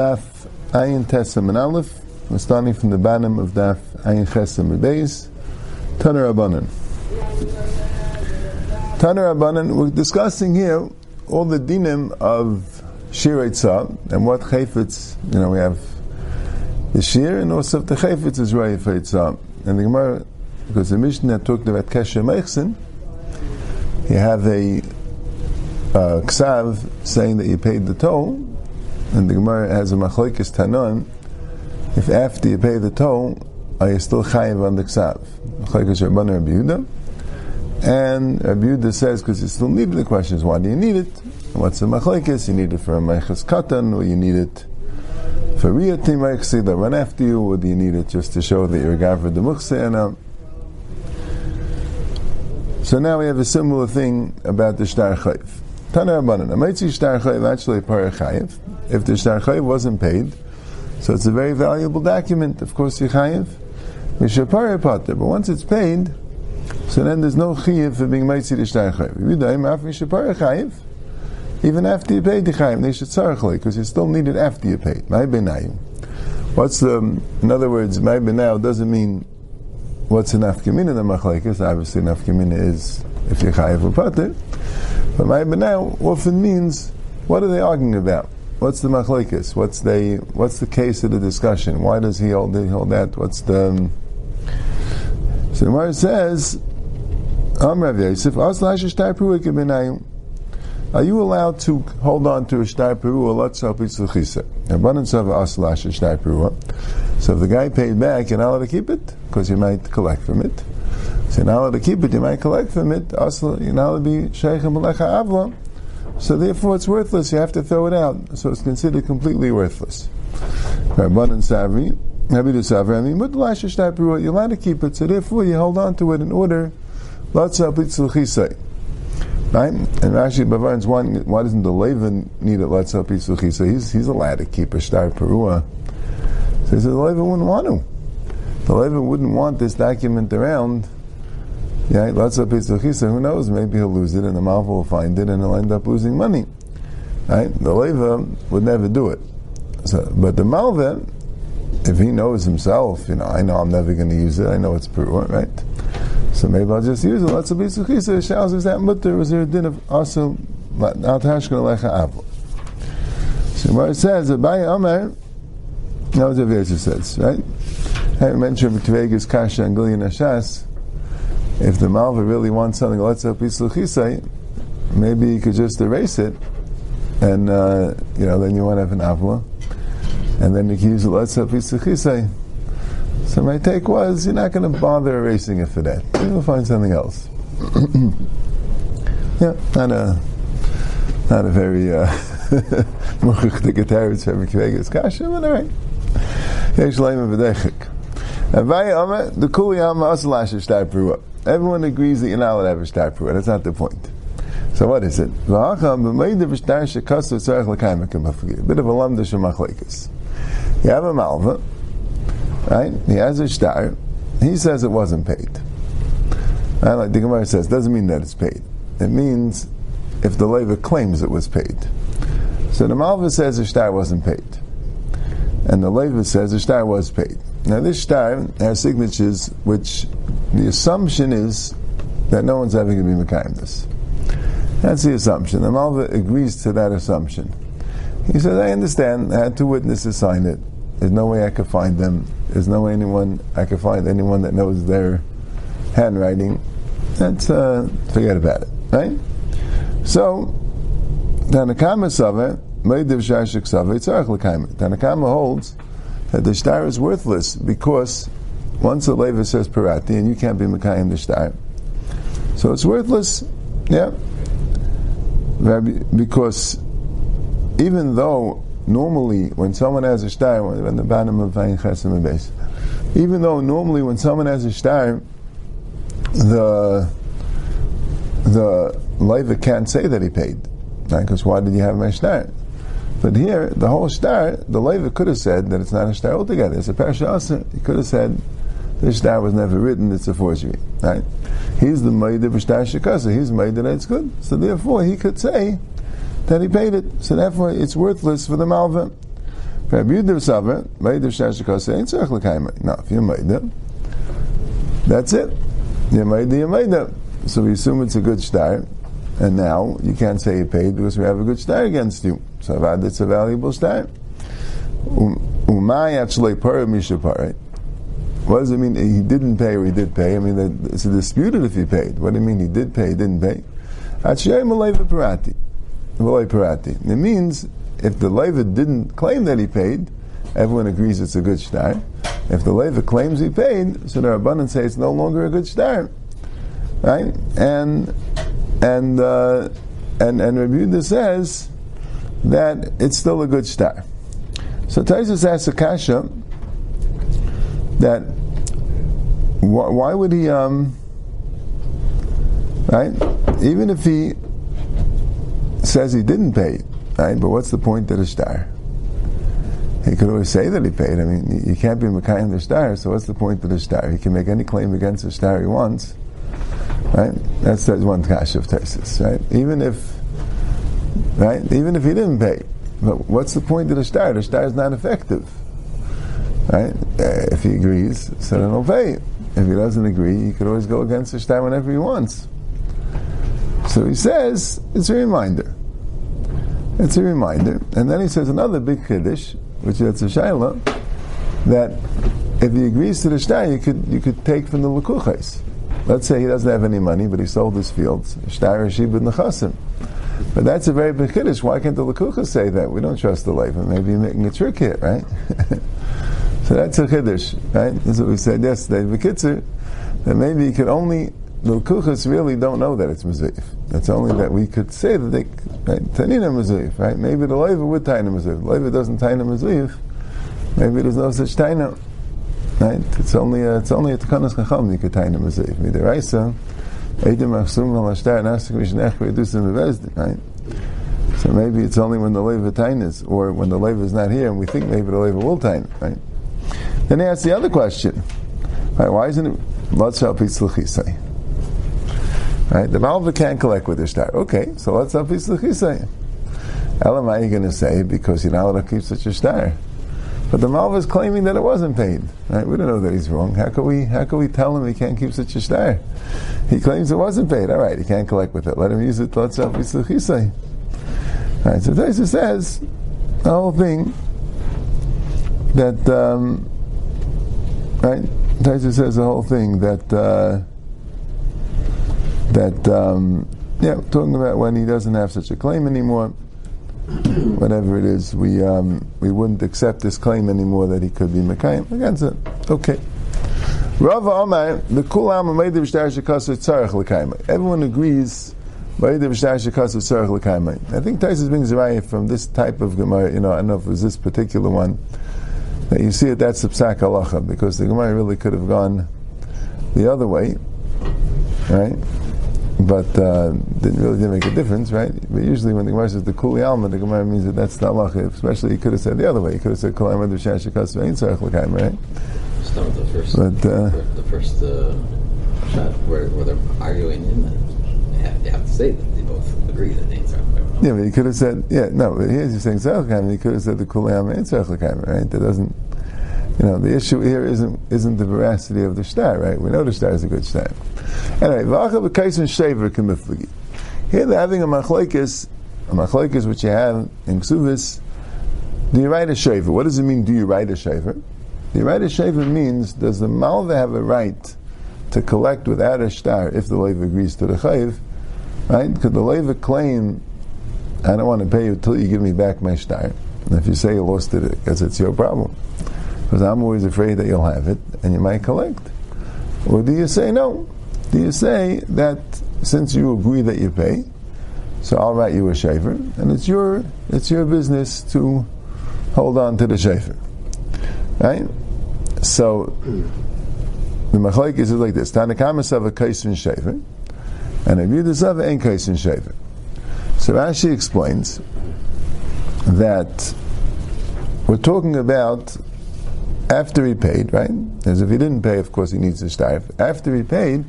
Daf Ayin Tesam and Aleph. We're starting from the bottom of Daf Ayin Chesam and Beis. Taner Abanan. Taner Abanan. We're discussing here all the dinim of Shir Eitzah and what Chayfetz. You know, we have the Shir and also the Chayfetz is Raya Eitzah. And the Gemara, because the Mishnah talked about Kesher Meichsin, you have a uh, ksav saying that you paid the toll, and the Gemara has a machlokes tanon. If after you pay the toll, are you still chayiv on the ksav? Machlokes Rabban Rabbi Yehuda. And Rabbi Yehuda says because you still need. The question is why do you need it? What's the machlokes? You need it for a meiches katan, or you need it for riyati meichsi that run after you, or do you need it just to show that you're a gavra the muchse? So now we have a similar thing about the shtar chayiv. Actually. If the Shtar Chayiv wasn't paid, so it's a very valuable document, of course, you Chayiv. Mishapare Pater, but once it's paid, so then there's no Chayiv for being Meitzi the Shtar Chayiv. Yudaim Af Chayiv, even after you paid the Chayiv, they should tzarachle, because you still need it after you paid. My Benayim. What's the, in other words, my Benayim doesn't mean what's an Afkamina the Machlaikis, obviously an Afkamina is if you're Chayiv or Pater. But my now often means, what are they arguing about? What's the machlekes? What's the what's the case of the discussion? Why does he hold, he hold that? What's the so the Gemara says, Amrav Yosef, are you allowed to hold on to a shtar perua? Let's help chisa. Abundance of aslash shtar perua. So if the guy paid back, you're not allowed to keep it because you might collect from it. So now allowed to keep it, you might collect from it. Also, you're not allowed to be sheikh melecha avla. So therefore, it's worthless. You have to throw it out. So it's considered completely worthless. Rabban and Savri, Rabbi Savri, I mean, you're allowed to keep it. So therefore, you hold on to it in order. Let's Lots of say. Right? And actually, Bavar's one, why doesn't the Levin need it? Let's help Yitzchak. He's, he's allowed to keep a shtar perua. So he says the Levin wouldn't want to. The Levin wouldn't want this document around yeah, lots of so who knows, maybe he'll lose it and the Malva will find it and he'll end up losing money. Right? The Leva would never do it. So, but the Malva, if he knows himself, you know, I know I'm never going to use it, I know it's pure, right? So maybe I'll just use it. Lots of Pesachisa, shouts, is that mutter, was there a din of also, al tashkan alecha avla. So it says, Abai Amar, that was what Yosef says, right? I mentioned Vegas Kasha and Gillian Ashas, if the Malva really wants something, let's up Chisai, maybe you could just erase it, and uh, you know, then you won't have an Avla, and then you can use it, let's up Chisai. So my take was, you're not going to bother erasing it for that. You'll find something else. yeah, not a, not a very, uh, kasha, but all right. Yesh leim v'dechik. Avaya the. Everyone agrees that you're not allowed to have a shtar pruah. That's not the point. So what is it? Bit of a lamda shemachlekas. You have a malva, right? He has a shtar. He says it wasn't paid. And like the Gemara says, doesn't mean that it's paid. It means if the labor claims it was paid. So the malva says the shtar wasn't paid, and the labor says the shtar was paid. Now this shtar has signatures which the assumption is that no one's ever going to be Mekayim this. That's the assumption. The Malva agrees to that assumption. He says, I understand, I had two witnesses sign it. There's no way I could find them. There's no anyone I could find anyone that knows their handwriting. That's uh, forget about it, right? So, Tanakama Sava, Meidiv Shashik Sava, Yitzarech L'kaim. Tanakama holds that the star is worthless because once the leva says parati, and you can't be Mekayim the shtar, so it's worthless. Yeah, because even though normally when someone has a shtar, when the bottom of Vayin Chesim base, even though normally when someone has a shtar, the the leva can't say that he paid, right? Because why did you have my shtar? But here, the whole shtar, the leva could have said that it's not a shtar altogether. It's a parasha He could have said the shtar was never written, it's a forgery. Right? He's the maid of shtar shikasa, he's maid that it's good. So therefore he could say that he paid it. So therefore it's worthless for the L'Kaima. Now, if you made Meider, that's it. You made Meider, you're Meider. So we assume it's a good star, and now you can't say you paid because we have a good star against you. So Avad, it's a valuable star. Um, Umay actually What does it mean? He didn't pay or he did pay? I mean, it's a disputed if he paid. What do you mean he did pay, didn't pay? It means if the Leva didn't claim that he paid, everyone agrees it's a good star. If the Leva claims he paid, so the Rabbanan say it's no longer a good star. Right? And and uh, and and Rabbi says that it's still a good star. So Taisus asks Akasha that why would he um, right even if he says he didn't pay right but what's the point of the star he could always say that he paid I mean you can't be Mekayim the star so what's the point of the star he can make any claim against the star he wants right that's, that's one cash of Taisus right even if right even if he didn't pay but what's the point of the star? The star is not effective. Right? Uh, if he agrees, so then he'll pay. If he doesn't agree, he could always go against the star whenever he wants. So he says, it's a reminder. It's a reminder. And then he says another big kiddush, which is a shaila, that if he agrees to the star, you could, you could take from the lekuches. Let's say he doesn't have any money, but he sold his fields. Shtar Shib Nechasim. But that's a very big kiddush. Why can't the Lakucha say that? We don't trust the Levi. Maybe you're making a trick here, right? so that's a kiddush, right? That's what we said yesterday. The Bekitzer, that maybe you could only, the Lakuchas really don't know that it's Mizayif. That's only that we could say that they, right? Tanina Mizayif, right? Maybe the Levi would Taina Mizayif. Levi doesn't Taina Mizayif. Maybe there's no such Taina. Right? It's only a, it's only a Takanas Chacham you could Taina Mizayif. Midiraisa, right? So maybe it's only when the leva tainis, or when the leva is not here, and we think maybe the leva will tain, right? Then he asks the other question, right? Why isn't it let's help Yitzlachisai? Right? The Malva can't collect with the star. Okay, so let's help Yitzlachisai. Elam, are you going to say because you're not allowed to keep such a star? But the Malva is claiming that it wasn't paid. Right? We don't know that he's wrong. How can we how can we tell him he can't keep such a star? He claims it wasn't paid. All right, he can't collect with it. Let him use it. Let's help Yisachisai. All right, so Taisa says the whole thing that um, right. Taisa says the whole thing that uh, that um, yeah, talking about when he doesn't have such a claim anymore whatever it is, we um, we wouldn't accept this claim anymore that he could be Mekayim against it. Okay. Rava Omar, the Kulam Meidim Shtar Shekasar Tzarech L'Kaima. Everyone agrees. I think Taisus brings Raya from this type of Gemara, you know, I don't know if it was this particular one, that you see it, that's the Psak Halacha, because the Gemara really could have gone the other way, right? But uh, didn't really didn't make a difference, right? But usually when the Gemara says the Kuli Alma, the Gemara means that that's the halacha. Especially, he could have said the other way. He could have said Kol Amad V'Shash Shekas Ve'in Tzarech L'Kaim, right? Start the first, but, uh, the first uh, shot where, where they're arguing, and you have, you have to say that they both agree that ain't Tzarech Yeah, but he could have said, yeah, no, but here's you're saying Tzarech L'Kaim, he could have said the Kuli Alma Tzarech L'Kaim, right? That doesn't, you know, the issue here isn't isn't the veracity of the star, right? We know the star is a good star. Anyway, v'achav b'kaisin shaver k'miflagi. Here they're having a machlekes, a machlekes which you have in Ksuvis. Do you write a shaver? What does it mean? Do you write a shaver? Do you write a shaver means does the malva have a right to collect without a star if the leva agrees to the chayiv? Right? Could the leva claim, I don't want to pay you until you give me back my star? And if you say you lost it, because it's your problem. Because I'm always afraid that you'll have it and you might collect. Or do you say no? Do you say that since you agree that you pay, so I'll write you a shaver, and it's your it's your business to hold on to the shaver, right? So the machlek is like this: Tanakamas of a kaisin shaver, and a Yudas of a kaisin shaver. So Rashi explains that we're talking about after he paid, right? As if he didn't pay, of course, he needs the shtar. After he paid,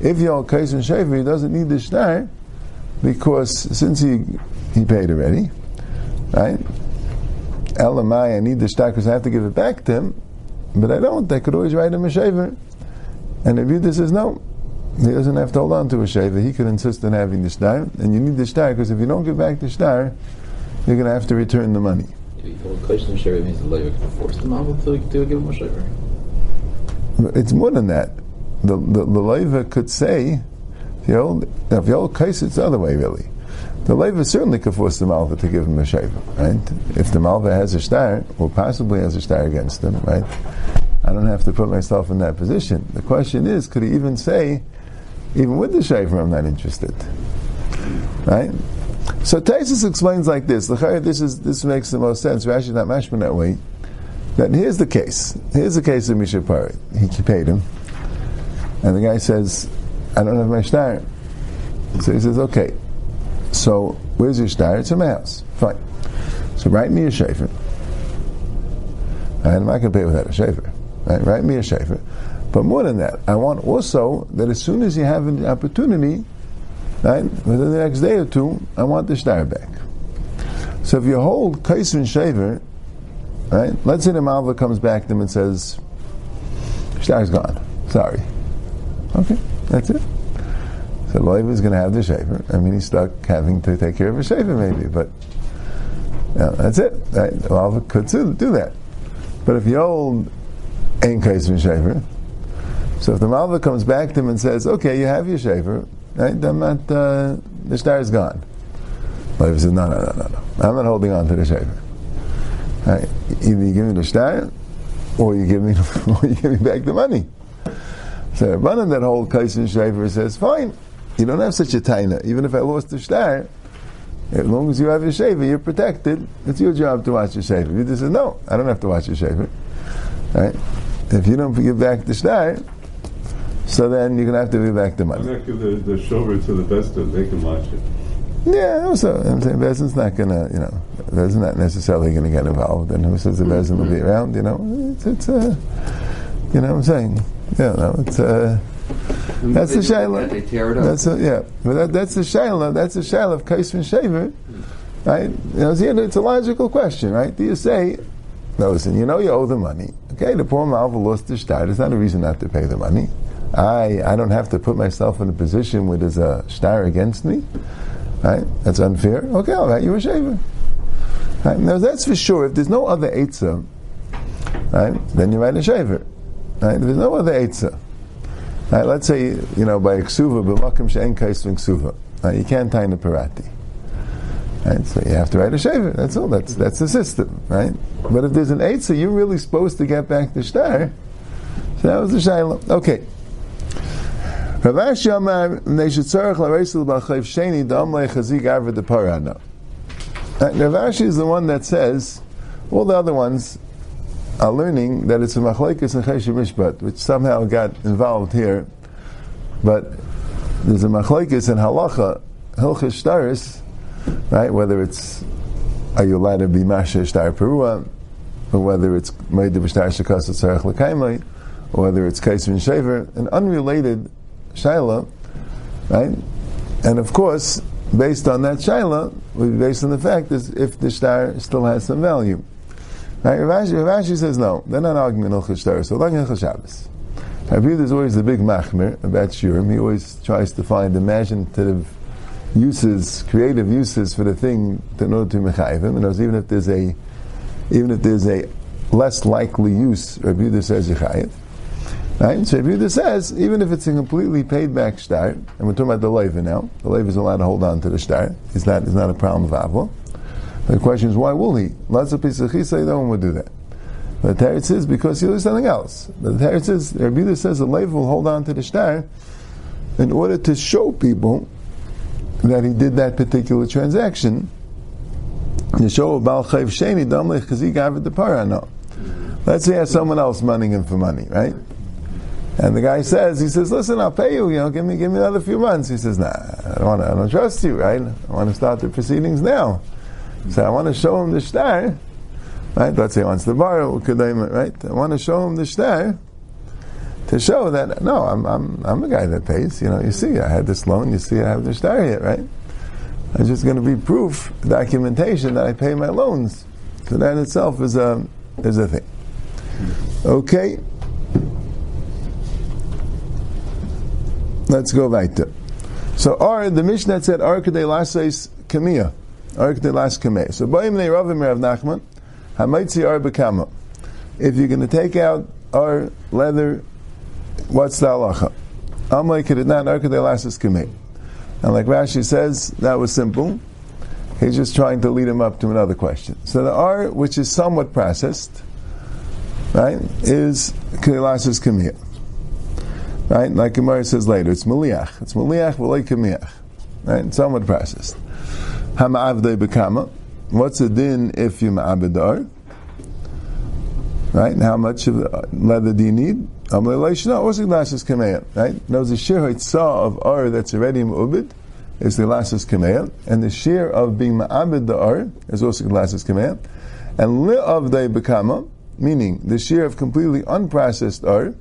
if you're Kais and Shaver, he doesn't need the shtar because since he he paid already, right? Elamai, I need the shtar because I have to give it back to him, but I don't. I could always write him a shaver. And if Yehuda says no, he doesn't have to hold on to a shaver. He could insist on having the shtar, and you need the shtar because if you don't give back the shtar, you're going to have to return the money. The the. It's more than that. The the, the leva could say, hold, now if you hold case, it's the other way really. The leva certainly could force the malva to give him a shaver, right? If the malva has a star, or possibly has a star against him, right? I don't have to put myself in that position. The question is, could he even say, even with the shaver, I'm not interested, right? So Taisus explains like this. This is this makes the most sense. We're actually not mashman that way. That here's the case. Here's the case of Mishapari. He paid him, and the guy says, "I don't have my star." So he says, "Okay, so where's your star? It's in my house. Fine. So write me a shafer. And I'm not going to pay without a shafer. Right? Write me a shafer. But more than that, I want also that as soon as you have an opportunity, right, within the next day or two, I want the star back. So if you hold kaiser and shaver, right, let's say the Malva comes back to him and says, star's gone. Sorry. Okay, that's it. So Loiv is going to have the shaver. I mean, he's stuck having to take care of a shaver maybe, but yeah, that's it. Right? Malva could do that. But if you hold Ein Kaiser and Shaver. So if the Malva comes back to him and says, okay, you have your shaver, right, I'm not, uh, the star is gone. Malva says, no, no, no, no, no. I'm not holding on to the shaver. Right. Either you give me the star, or you give me, or you give me back the money. So Rabbanan that whole Kaiser Shaver says, fine, you don't have such a taina. Even if I lost the star, as long as you have your shaver, you're protected. It's your job to watch your shaver. You just say, no, I don't have to watch your shaver. Right? If you don't give back the star, so then you're going to have to give back the money. Not give the, the shover to the best of they can watch it? Yeah, also, I'm saying Bezin's not going to, you know, Bezin's not necessarily going to get involved. And who says the Bezin will be around, you know? It's, it's uh, you know what I'm saying? Yeah, no, it's, uh, that's the shayla. They tear it up. That's a, yeah, but that, that's the shayla. That's the shayla of Kaisvin Shaver, right? You know, it's a logical question, right? Do you say, no, listen, you know you owe the money. Okay, the poor Malva lost the star. It's not a reason not to pay the money. I I don't have to put myself in a position where there's a star against me. Right? That's unfair. Okay, I'll write you a shaver. Right? Now that's for sure. If there's no other eitzah, right, then you write a shaver. Right? If there's no other eitzah, right, let's say you know by ksuva b'makim she'en kaisvin ksuva, right, you can't tie in the parati. Right? So you have to write a shaver. That's all. That's that's the system, right? But if there's an so you're really supposed to get back the star. So that was the shayla. Okay. Rav Ashi Yamar Neshitzarach Lareisil B'Chayv Sheni Dam Lechazik Arva De Parana. Rav Ashi uh, is the one that says all the other ones are learning that it's a machlekes and chesed mishpat, which somehow got involved here. But there's a machlekes in halacha, hilchis shtaris, right? Whether it's are you allowed to be masha shtar perua, or whether it's made the shtar shekas tzarech lekaimai, or whether it's kaisvin shaver, an unrelated shaila, right? And of course, based on that shaila, we based on the fact is if the star still has some value. Right? Rav Ashi says no, they're not arguing Ilchas Shtar, so like Ilchas Shabbos. Rabbi is always the big machmir about Shurim. He always tries to find imaginative uses, creative uses for the thing in order to mechayiv him. And even if there's a, even if there's a less likely use, Rabbi says yechayiv. Right? So Yehuda says, even if it's a completely paid back star, and we're talking about the leiva now, the leiva is allowed to hold on to the star. It's not, it's not a problem of avla. The question is, why will he? Lots of people say no one would do that. But the Teretz is because he'll do something else. But the Teretz Rabbi Yehuda says the leiva will hold on to the star in order to show people that he did that particular transaction. The show of Baal Chayv Sheni Damlech because he gave it the para. No, let's say he has someone else moneying him for money, right? And the guy says, he says, listen, I'll pay you. You know, give me, give me another few months. He says, nah, I don't want to, I don't trust you, right? I want to start the proceedings now. So I want to show him the star, right? Let's say he wants to borrow, right? I want to show him the star to show that no, I'm I'm I'm the guy that pays. You know, you see, I had this loan. You see, I have the star here, right? It's just going to be proof, documentation that I pay my loans. So that itself is a is a thing. Okay. Let's go weiter. So, or the Mishnah said, "Ar kadei laseis kamiyah." Ar kadei las kameh. So, ba'im nei ravim Rav Nachman, hamaitzi ar bekama. If you're going to take out our leather, what's the halacha? Amalei kedidnan ar kadei laseis kameh. And like Rashi says, that was simple. He's just trying to lead him up to another question. So the R, which is somewhat processed, right, is Kilasis Kamiyah. Right? Like Gemara says later, it's Maliach. It's Maliach v'lei Kamiyach. Right? Somewhat processed. Hama'avdei bekama. What's the din if you ma'abed Right? And how much of leather do you need? What's the Kilasis Kamiyah? Right? Knows the shir saw of R that's already Mu'ubid is the lasses kameya, and the share of being ma'abed the ar is also lasses kameya, and li of the bekama, meaning the share of completely unprocessed ar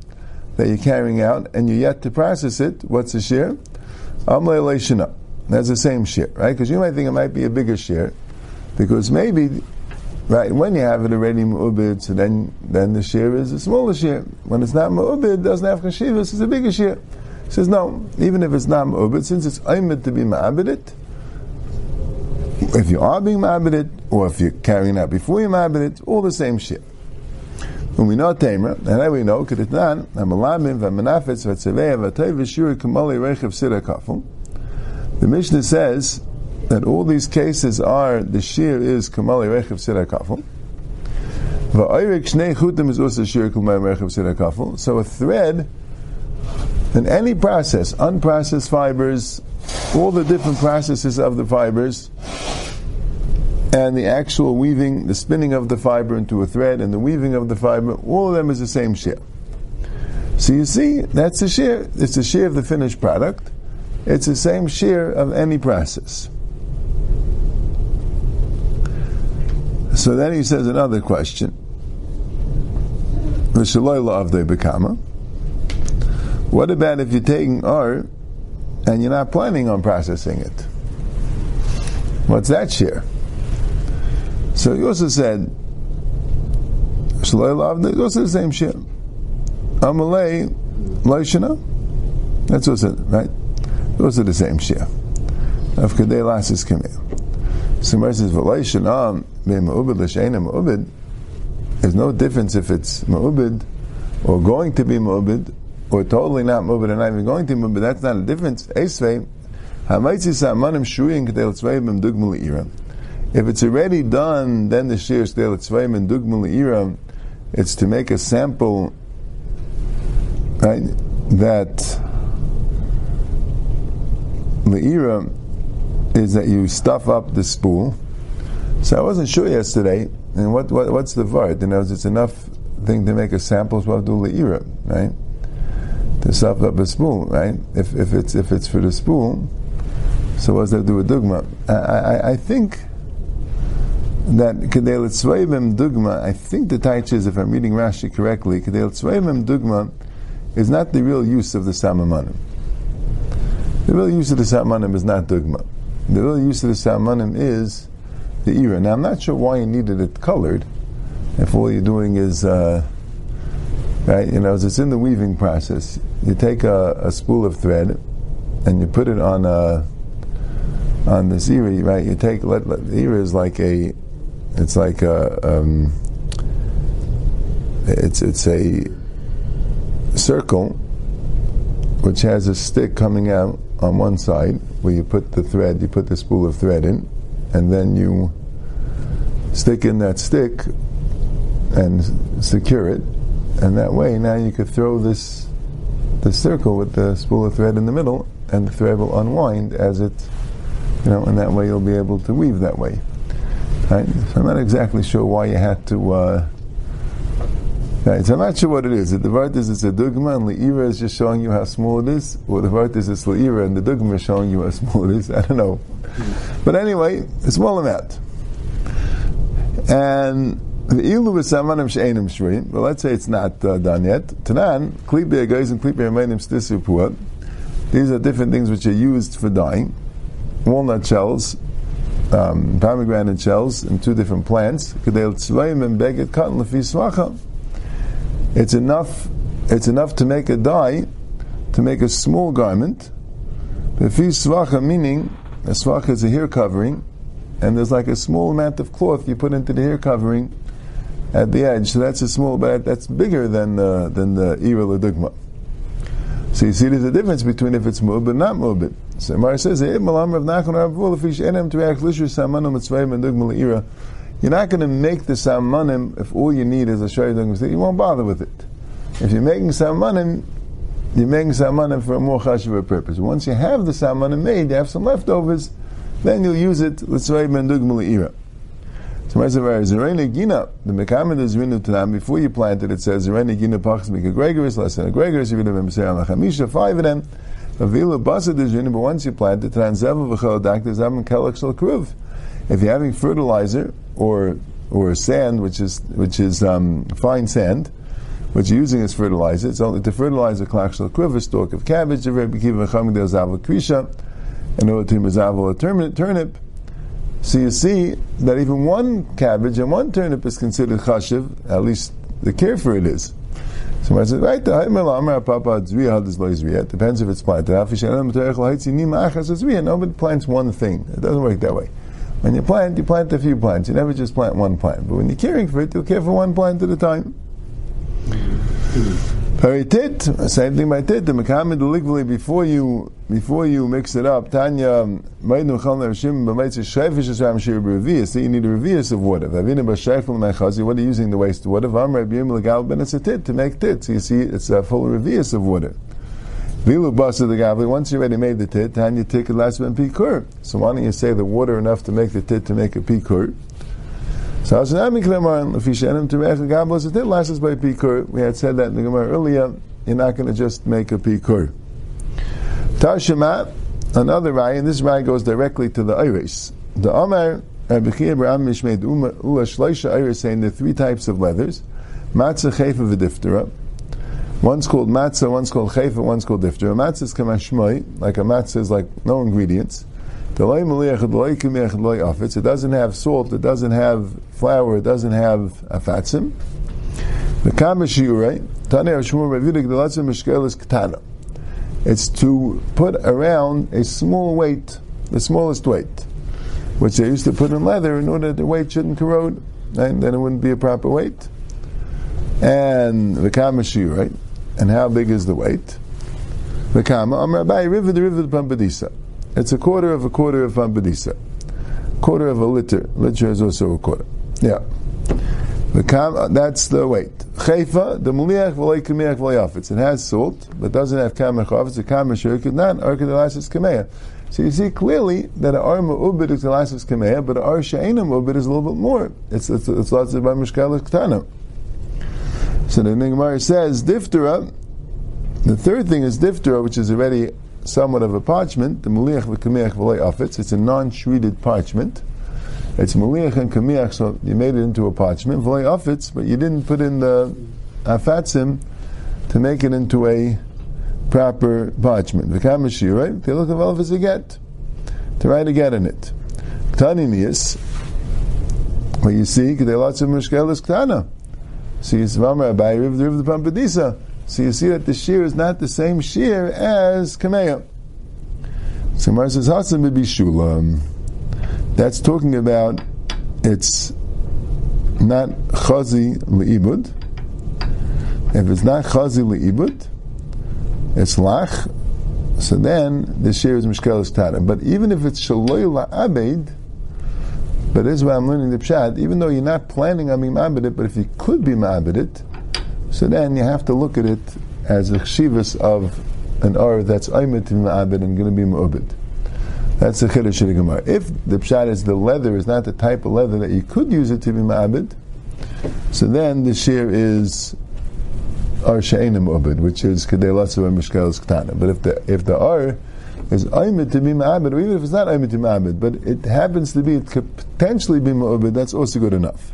that you're carrying out and you're yet to process it. What's the share? Amle That's the same share, right? Because you might think it might be a bigger share, because maybe. Right, when you have it already mu'ubid, so then then the share is a smaller share. When it's not mu'ubid, doesn't have chashivas, it's a bigger share says no, even if it's not mu'abed, since it's aimed to be ma'abedit, if you are being ma'abedit, or if you're carrying out before you're ma'abedit, all the same shit. Know Tamer, and then we know Keditnan, Hamalamim, Vamanafetz, Vatzeveh, Vatay, Vishuri, Kamali, Rechev, Sirakafel. The Mishnah says that all these cases are, the shir is Kamali, Rechev, Sirakafel. Va'ayrik Shnei Chutim is also shir Kamali, Rechev, Sirakafel. So a thread in any process, unprocessed fibers, all the different processes of the fibers, and the actual weaving, the spinning of the fiber into a thread, and the weaving of the fiber, all of them is the same share. So you see, that's the share. It's the share of the finished product. It's the same share of any process. So then he says another question. The shaloila of the bekama. What about if you're taking art and you're not planning on processing it? What's that share? So he also said, Shalai also the same share. Amalei Loishana, that's also, right? Those are the same share. Of Kadei Lasis Kamil. So Mer says, V'loishana, Ma'ubid L'sheina Ma'ubid, there's no difference if it's Ma'ubid or going to be Ma'ubid or totally not moving and not even going to move, but that's not a difference. Esvei, if it's already done, then the shir stel tzvayim and dugmul it's to make a sample, right? That le'ira is that you stuff up the spool. So I wasn't sure yesterday, and what, what what's the vart? You know, it's enough thing to make a sample so do le'ira, right? to stuff up a spool, right? If, if it's if it's for the spool, so what does that do with dugma? I, I, I think that kedel tzvayim dugma. I think the taich is, if I'm reading Rashi correctly, kedel tzvayim dugma is not the real use of the samanim. The real use of the samanim is not dugma. The real use of the samanim is the era. Now I'm not sure why you needed it colored. If all you're doing is uh, right? You know, it's in the weaving process. You take a, a spool of thread and you put it on a on the ziri, right? You take let, let, the ziri is like a, it's like a, um, it's it's a circle which has a stick coming out on one side where you put the thread, you put the spool of thread in, and then you stick in that stick and secure it, and that way now you could throw this the circle with the spool of thread in the middle, and the thread will unwind as it, you know, and that way you'll be able to weave that way. Right? So I'm not exactly sure why you had to. Uh, right, so I'm not sure what it is. The vart is it's a dugma and le'ira is just showing you how small it is, or the vart is it's le'ira and the dugma is showing you how small it is. I don't know. But anyway, a small amount. And the ilu v'samanim she'enim shruim. Well, let's say it's not uh, done yet. Tanan klipi guys and klipi remainim stisipua. These are different things which are used for dyeing. Walnut shells um, pomegranate shells in two different plants. It's enough. It's enough to make a dye, to make a small garment. Meaning, a svach is a hair covering, and there's like a small amount of cloth you put into the hair covering at the edge. So that's a small, but that's bigger than uh, than the ira. So you see, there's a difference between if it's mubit and not mubit. So Mar says, eh, You're not going to make the samanim if all you need is a shaydah. You won't bother with it. If you're making samanim, you're making samanim for a more chashuva purpose. Once you have the samanim made, you have some leftovers, then you'll use it l'tzvay mendugmal ira. So Masavar Zerena Gina, the Mekamed is Rinu Tanam, before you plant it, it says Zerena Gina Pachs Mika Gregoris, less than a Gregoris, you remember say Chamisha, five of them. Avila Basa Rinu, but once you plant it, Tranzeva V'chel Dak, there's Kelach Shal Kruv. If you're having fertilizer or or sand, which is which is um, fine sand, what you're using as fertilizer, it's only to fertilize a klach shel kruv, a stalk of cabbage, a Rebbe Kiva Chamid Zav Krisha, order to mazavel a turnip, so you see that even one cabbage and one turnip is considered chashiv, at least the care for it is. So I said, right, it depends if it's planted. Nobody plants one thing. It doesn't work that way. When you plant, you plant a few plants. You never just plant one plant. But when you're caring for it, you'll care for one plant at a time. Hmm. Tit, same thing by tit. The mekamed ligvuli before you before you mix it up. Tanya meidu chal nershim b'meitz shayfish is ram shir b'revius. So you need a revius of water. Vavina b'shayful mechazi. What are you using the waste water? V'amr b'yim legal ben it's a tit to make tit. So you see it's a full revius of water. Vilu basa the gavli. Once you already made the tit, Tanya take it last ben pikur. So why don't you say the water enough to make the tit to make a pikur? So as an Amikleman, if you shenim to Reich Gablos, it did last us by Pikur. We had said that in the Gemara earlier. You're not going to just make a Pikur. Tashema, another Rai, and this Rai goes directly to the Iris. The Omer, Rabbi Abraham Mishmeid Ula Shloisha Iris saying are three types of leathers. Matzah, Chayfa, V'diftera. One's called matzah, one's called chayfa, one's called diftera. Matzah is kamashmoi, like a matzah is like no ingredients. It doesn't have salt, it doesn't have flour, it doesn't have a afatsim. The kamashiyure, it's to put around a small weight, the smallest weight, which they used to put in leather in order that the weight shouldn't corrode, and then it wouldn't be a proper weight. And the kamashiyure, and how big is the weight? The kama, Amr Abai, river the river the Pumbedisa. It's a quarter of a quarter of Ambadisa. Quarter of a liter. Liter is also a quarter. Yeah. Uh, that's the weight. Chayfa, the muliach v'loy kameach It has salt, but doesn't have kamech ofitz. A kamech shirkid not, arka delasis kameah. So you see clearly that an arma ubid is delasis kameah, but an ar she'enam ubid is a little bit more. It's, it's, it's lots of by mishkalas ktana. So the Gemara says, diftera, the third thing is diftera, which is already somewhat of a parchment, the Maliach v'Kamiach v'lei afetz. It's a non-shredded parchment. It's Maliach and Kamiach, so you made it into a parchment, v'lei afetz, but you didn't put in the afatzim to make it into a proper parchment. V'Kamishi, right? They look of as a get, to write a get in it. Ktani niyas, well you see, they lots of mishkelis ktana. See, you see, Mamra, by Riv of the Pumbedisa. So you see that the shear is not the same shear as Kameya. So Mar says, Hasan Shula. That's talking about it's not chazi leibud. If it's not chazi leibud, it's lach. So then the shear is mishkelis tara. But even if it's shaloy la'abed, but this is why I'm learning the pshat. Even though you're not planning on being ma'abed it, but if you could be ma'abed it, so then you have to look at it as a chshivas of an ar that's aymet ma'abed and going to be mu'abed. That's the chiddush of the Gemara. If the pshat is the leather is not the type of leather that you could use it to be ma'abed, so then the shear is ar she'enim mu'abed, which is kadei latzav mishkel ktana. But if the if the ar is aymet to be ma'abed, or even if it's not aymet to be ma'abed, but it happens to be, it could potentially be mu'abed, that's also good enough.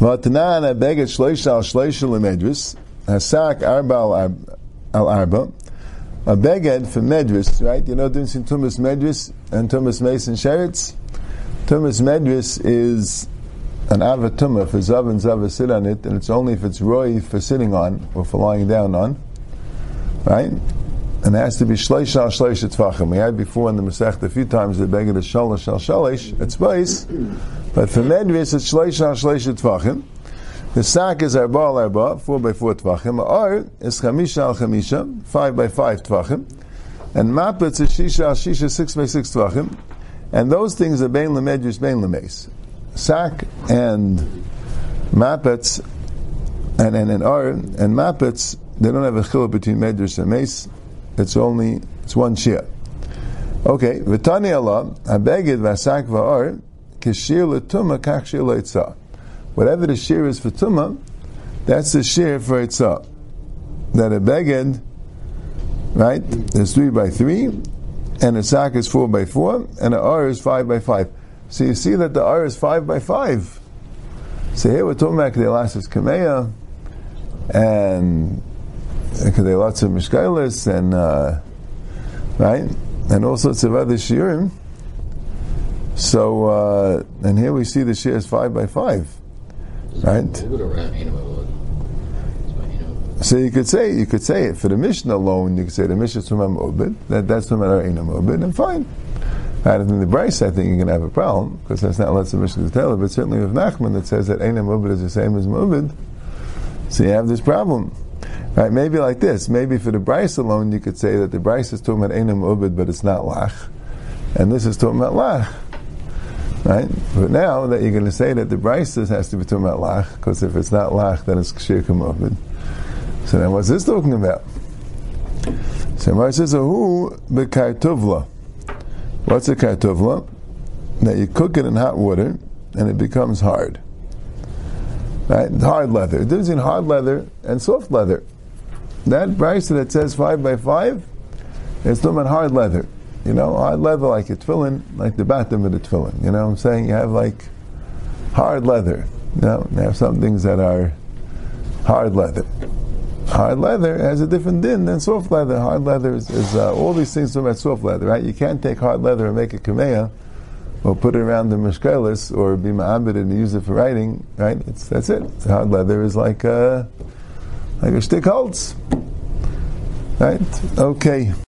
Vatanan abeget shloisha al shloisha lemedris hasak arba al arba a beged for medris, right? You know the difference between tumas medris and tumas mason sheretz? Tumas medris is an avatuma for zav and zav sit on it, and it's only if it's roy for sitting on or for lying down on, right? And it has to be shleish al shleish. We had before in the Masech a few times the beged is shalosh al shalish, it's space, but for medris it's shleish al shleish tvachim. The sack is arba al arba, four by four tvachim. Or is chamisha al chamisha, five by five tvachim. And mapetz is shisha al shisha, six by six tvachim. And those things are bein lemedrus, bein lemes. Sack and mapetz and and and ar and mapetz, they don't have a chiluk between medrus and mace. It's only it's one shia. Okay, v'tani Allah, habeged v'asak v'ar, kishir l'tuma kach shir. Whatever the shear is for Tumah, that's the shear for Itzah. That a beged, right, is 3 by 3, and a sack is 4 by 4, and an R is 5 by 5. So you see that the R is 5 by 5. So here we're talking about Kedelas's Kameya, and of Mishkailis, and, uh, right, and all sorts of other shiurim. So, uh, and here we see the shear is 5 by 5. Right? So you could say you could say it for the mission alone. You could say the Mishnah Tumam Obid. That that's Tumam Einam Obid, and fine. Out of the Braisa, I think you're going to have a problem because that's not lots of Mishnah to tell it. But certainly with Nachman, that says that Einam Obid is the same as Mobid. So you have this problem. Right? Maybe like this. Maybe for the Braisa alone, you could say that the Braisa is talking about Einam Obid, but it's not Lach, and this is talking about Lach. Right? But now that you're going to say that the Braisa has to be talking about Lach, because if it's not Lach, then it's Kshir Kamovid. So then what's this talking about? So Mar says, Who bekartuvla? What's a kartuvla? That you cook it in hot water and it becomes hard. Right? Hard leather. The difference between hard leather and soft leather. That Braisa that says five by five, it's talking about hard leather. You know, hard leather like a tefillin, like the bottom of the tefillin. You know what I'm saying? You have like hard leather. You know, you have some things that are hard leather. Hard leather has a different din than soft leather. Hard leather is, is uh, all these things about soft leather, right? You can't take hard leather and make a kameya, or put it around the mishkelis, or be ma'abed and use it for writing, right? It's, that's it. Hard leather is like a, like a stick holds. Right? Okay.